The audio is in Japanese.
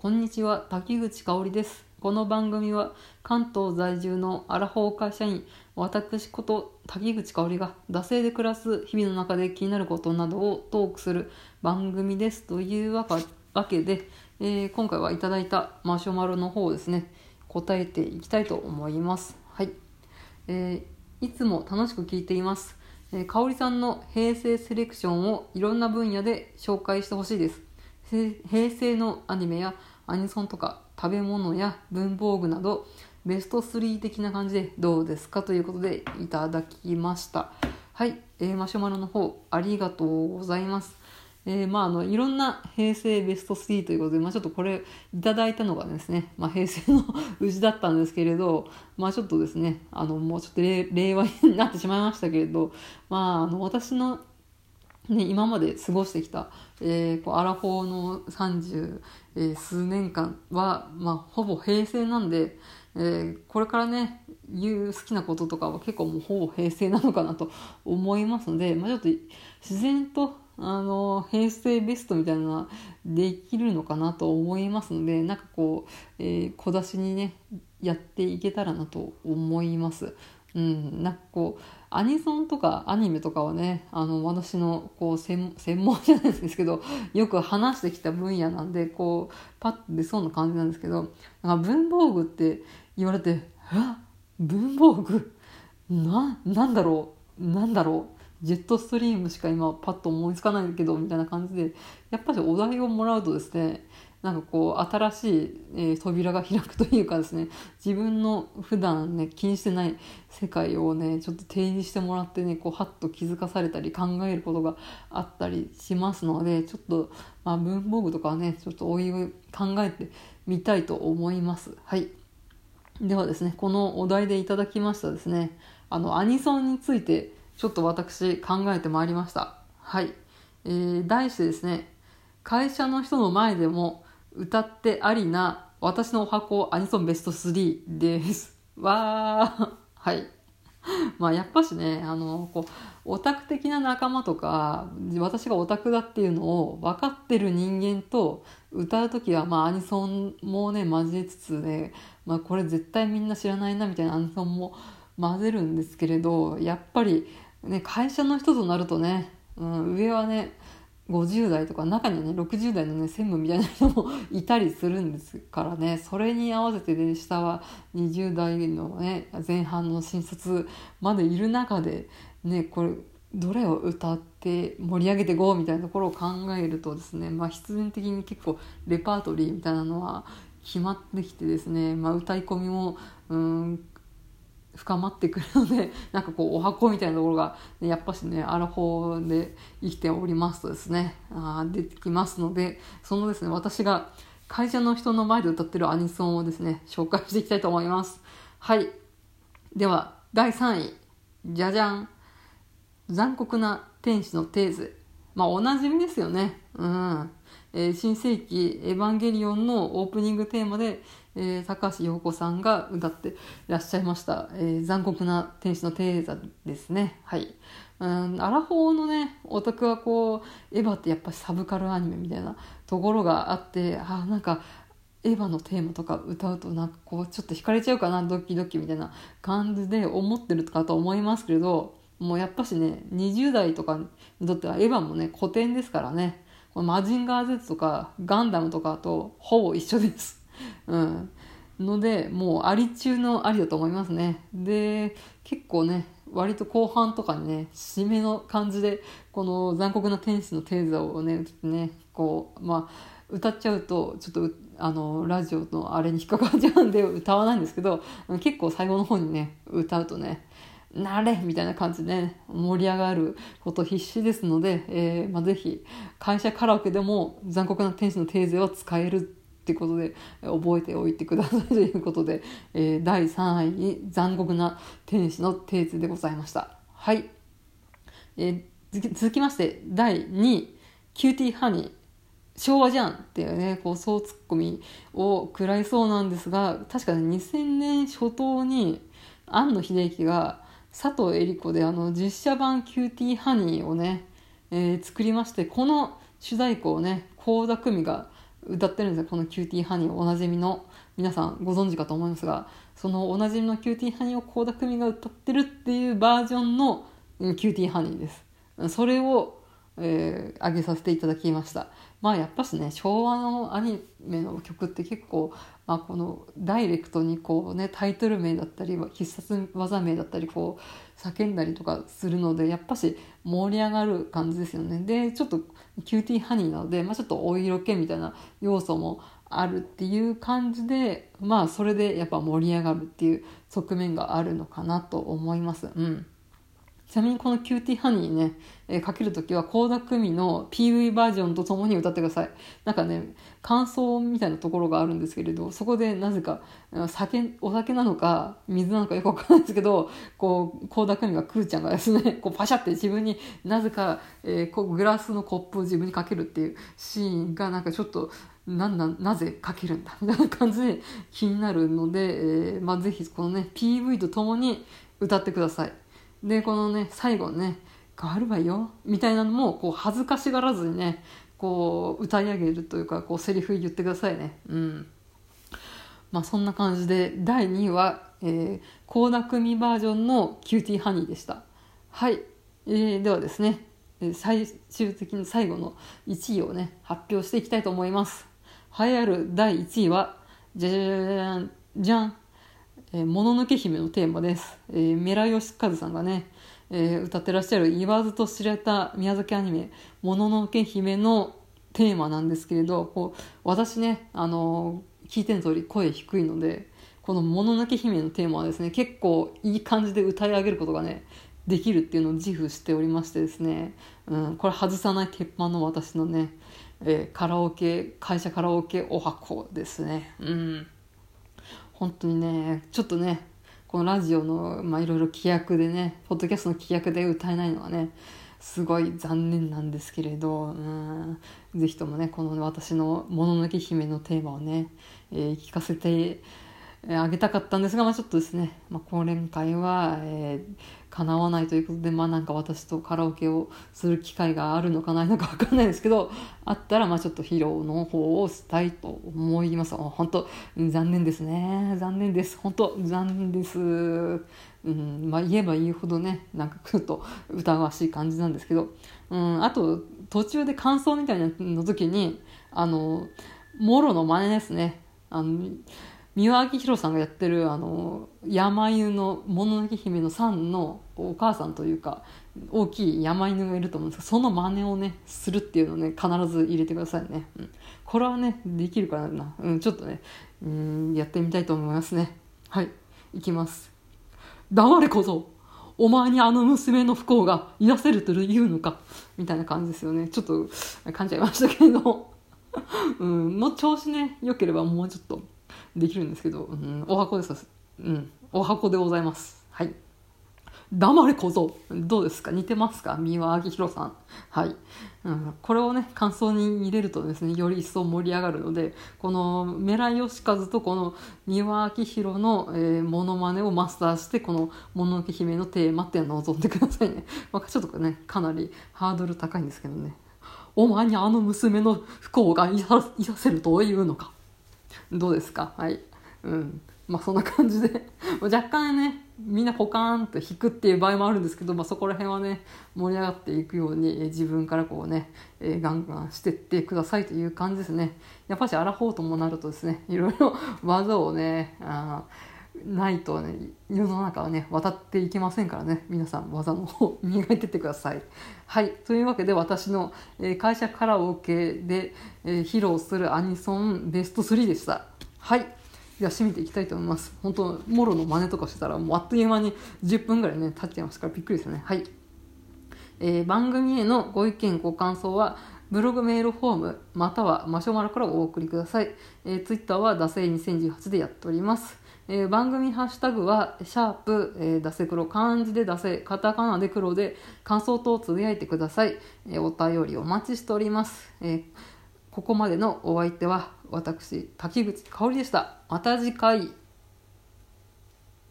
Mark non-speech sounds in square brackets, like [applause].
こんにちは、滝口香織です。この番組は関東在住のアラフォー会社員、私こと滝口香織が惰性で暮らす日々の中で気になることなどをトークする番組です。というわけで、えー、今回はいただいたマシュマロの方をですね、答えていきたいと思います。はい。えー、いつも楽しく聞いています。えー、香織さんの平成セレクションをいろんな分野で紹介してほしいです。平成のアニメやアニソンとか食べ物や文房具などベスト3的な感じでどうですかということでいただきました。はい、えー、マシュマロの方ありがとうございます。えー、まああのいろんな平成ベスト3ということで、まあ、ちょっとこれいただいたのがですね、まあ、平成のうちだったんですけれど、まあ、ちょっとですねあのもうちょっと令和になってしまいましたけれど、まあ、あの私のね、今まで過ごしてきた、えー、こうアラフォーの30、えー、数年間は、まあ、ほぼ平成なんで、えー、これからね言う好きなこととかは結構もうほぼ平成なのかなと思いますので、まあ、ちょっと自然とあの平成ベストみたいなのはできるのかなと思いますのでなんかこう、えー、小出しにねやっていけたらなと思います。うん、なんかこうアニソンとかアニメとかはねあの私のこう専門じゃないですけど [laughs] よく話してきた分野なんでこうパッと出そうな感じなんですけどなんか文房具って言われて「え？文房具？ななんだろう？なんだろう？ジェットストリームしか今パッと思いつかないけどみたいな感じでやっぱりお題をもらうとですねなんかこう新しい、えー、扉が開くというかですね自分の普段ね気にしてない世界をねちょっと提示してもらってねこうハッと気づかされたり考えることがあったりしますのでちょっと、まあ、文房具とかはねちょっとおいおい考えてみたいと思います。はいではですねこのお題でいただきましたですねあのアニソンについてちょっと私考えてまいりました。はい、えー、題してですね会社の人の前でも歌ってありな私のお箱アニソンベスト3です。わー。[laughs] はい。[laughs] まあやっぱしね、あの、こう、オタク的な仲間とか、私がオタクだっていうのを分かってる人間と歌う時は、まあアニソンもね、交えつつね、まあこれ絶対みんな知らないなみたいなアニソンも混ぜるんですけれど、やっぱりね、会社の人となるとね、うん、上はね、50代とか中にはね60代のね専務みたいな人もいたりするんですからね。それに合わせてね下は20代のね前半の新卒までいる中でねこれどれを歌って盛り上げていこうみたいなところを考えるとですねまあ必然的に結構レパートリーみたいなのは決まってきてですね、まあ、歌い込みもうん深まってくるのでなんかこうお箱みたいなところが、ね、やっぱしねアラフォーで生きておりますとですね。あ出てきますのでそのですね私が会社の人の前で歌ってるアニソンをですね紹介していきたいと思います。はい。では第3位。じゃじゃん。残酷な天使のテーゼ。まあおなじみですよねうんえー、新世紀エヴァンゲリオンのオープニングテーマで、えー、高橋洋子さんが歌っていらっしゃいました、えー、残酷な天使のテーザですね。はい。うん、アラフォーのね、オタクはこう、エヴァってやっぱサブカルアニメみたいなところがあって、あ、なんか、エヴァのテーマとか歌うとなんかこうちょっと惹かれちゃうかなドキドキみたいな感じで思ってるかと思いますけれどもうやっぱしね20代とかにとってはエヴァもね古典ですからねマジンガー Z とかガンダムとかとほぼ一緒です。[laughs] うん。ので、もうあり中のありだと思いますね。で、結構ね、割と後半とかにね、締めの感じで、この残酷な天使のテーザをね、ね、こう、まあ、歌っちゃうと、ちょっと、あの、ラジオのあれに引っかかっちゃうんで歌わないんですけど、結構最後の方にね、歌うとね、なれみたいな感じで、ね、盛り上がること必死ですので、えーまあ、ぜひ会社カラオケでも残酷な天使のテーゼは使えるってことで覚えておいてくださいということで、えー、第3位に残酷な天使のテーゼでございました。はい。えー、続きまして第2位、キューティーハニー。昭和じゃんっていうね、こう、総ツッコミを食らいそうなんですが、確かに2000年初頭に、庵野秀明が、佐藤江梨子であの実写版キューティーハニーをね、えー、作りましてこの主題歌をね倖田來未が歌ってるんですよ。このキューティーハニーおなじみの皆さんご存知かと思いますがそのおなじみのキューティーハニーを倖田來未が歌ってるっていうバージョンのキューティーハニーです。それを、えー、上げさせていただきました。まあやっぱしね昭和のアニメの曲って結構、まあ、このダイレクトにこうねタイトル名だったり必殺技名だったりこう叫んだりとかするのでやっぱし盛り上がる感じですよね。でちょっとキューティーハニーなので、まあ、ちょっとお色気みたいな要素もあるっていう感じでまあそれでやっぱ盛り上がるっていう側面があるのかなと思います。うん。ちなみにこのキューティーハニーね、えー、かけるときは、倖田來未の PV バージョンとともに歌ってください。なんかね、間奏みたいなところがあるんですけれど、そこでなぜか、酒、お酒なのか、水なのかよくわかんないですけど、こう、倖田來未が、クーちゃんがですね、[laughs] こうパシャって自分になぜか、えー、こうグラスのコップを自分にかけるっていうシーンがなんかちょっと、なんなんなぜかけるんだみたいな感じで [laughs] 気になるので、えー、まあ、ぜひこのね PV とともに歌ってください。でこのね最後ね「変わるわよ」みたいなのもこう恥ずかしがらずにねこう歌い上げるというかこうセリフ言ってくださいね。うん。まあそんな感じで第2位は倖、えー、田來未バージョンの「キューティーハニー」でした。はい、えー、ではですね最終的に最後の1位をね発表していきたいと思います。栄えある第1位はじゃじゃじゃんじゃんえー、もののけ姫のテーマです。えー、米良美一さんがね、えー、歌ってらっしゃる言わずと知れた宮崎アニメ、もののけ姫のテーマなんですけれど、こう、私ね、あのー、聞いての通り声低いので、このもののけ姫のテーマはですね、結構いい感じで歌い上げることがね、できるっていうのを自負しておりましてですね、うん、これ外さない鉄板の私のね、えー、カラオケ、会社カラオケお箱ですね。うん。本当にねちょっとねこのラジオのまあいろいろ規約でねポッドキャストの規約で歌えないのはねすごい残念なんですけれどうんぜひともねこの私の「もののけ姫」のテーマをね、えー、聞かせてあげたかったんですが、まあ、ちょっとですね、まあ、講演会は、えー、叶わないということで、まあ、なんか私とカラオケをする機会があるのかないのか分かんないですけどあったら、まあ、ちょっと披露の方をしたいと思います。本当残念ですね。残念です。本当残念です。うんまあ、言えば言うほどねなんかちょっと疑わしい感じなんですけど、うん、あと途中で感想みたいなの時にあのもろの真似ですね。あの三輪明宏さんがやってるあの山犬のもののけ姫のさんのお母さんというか大きい山犬がいると思うんですけどその真似をねするっていうのをね必ず入れてくださいね、うん、これはねできるかな、うん、ちょっとね。うんやってみたいと思いますね。はい。いきます。黙れ小僧。お前にあの娘の不幸が癒せると言うのか。みたいな感じですよね。ちょっと噛んじゃいましたけれど。うん、の調子ね良ければもうちょっと。できるんですけど、うん、お箱です。うん、お箱でございます。はい。黙れ小僧どうですか？似てますか？三輪明宏さん。はい、うん。これをね、感想に入れるとですね、より一層盛り上がるので、このメラヨシカズとこの三輪明宏の、えー、モノマネをマスターして、このもののけ姫のテーマっていうのを望んでくださいね。[laughs] まあ、ちょっとね、かなりハードル高いんですけどね。お前にあの娘の不幸が癒せるというのか。どうですか？はい。うん。まあそんな感じで。[laughs] 若干ねみんなポカーンと引くっていう場合もあるんですけど、まあ、そこら辺はね盛り上がっていくように自分からこうね、えー、ガンガンしてってくださいという感じですね。やっぱしアラフォーともなるとですねいろいろ技をねあないとね世の中はね渡っていけませんからね皆さん技の方磨いてってください。はいというわけで私の、えー、会社カラオケで、えー、披露するアニソンベスト3でした。はいでは締めていきたいと思います。本当もろの真似とかしてたらもうあっという間に10分ぐらいね経っちゃいますからびっくりですね。はい、えー、番組へのご意見ご感想はブログメールフォームまたはマシュマロからお送りください。えー、ツイッターはダセイ2018でやっております。えー、番組ハッシュタグは、シャープ、えー、出せ黒、漢字で出せ、カタカナで黒で、感想等をつぶやいてください。えー、お便りお待ちしております。えー、ここまでのお相手は、私、滝口香織でした。また次回。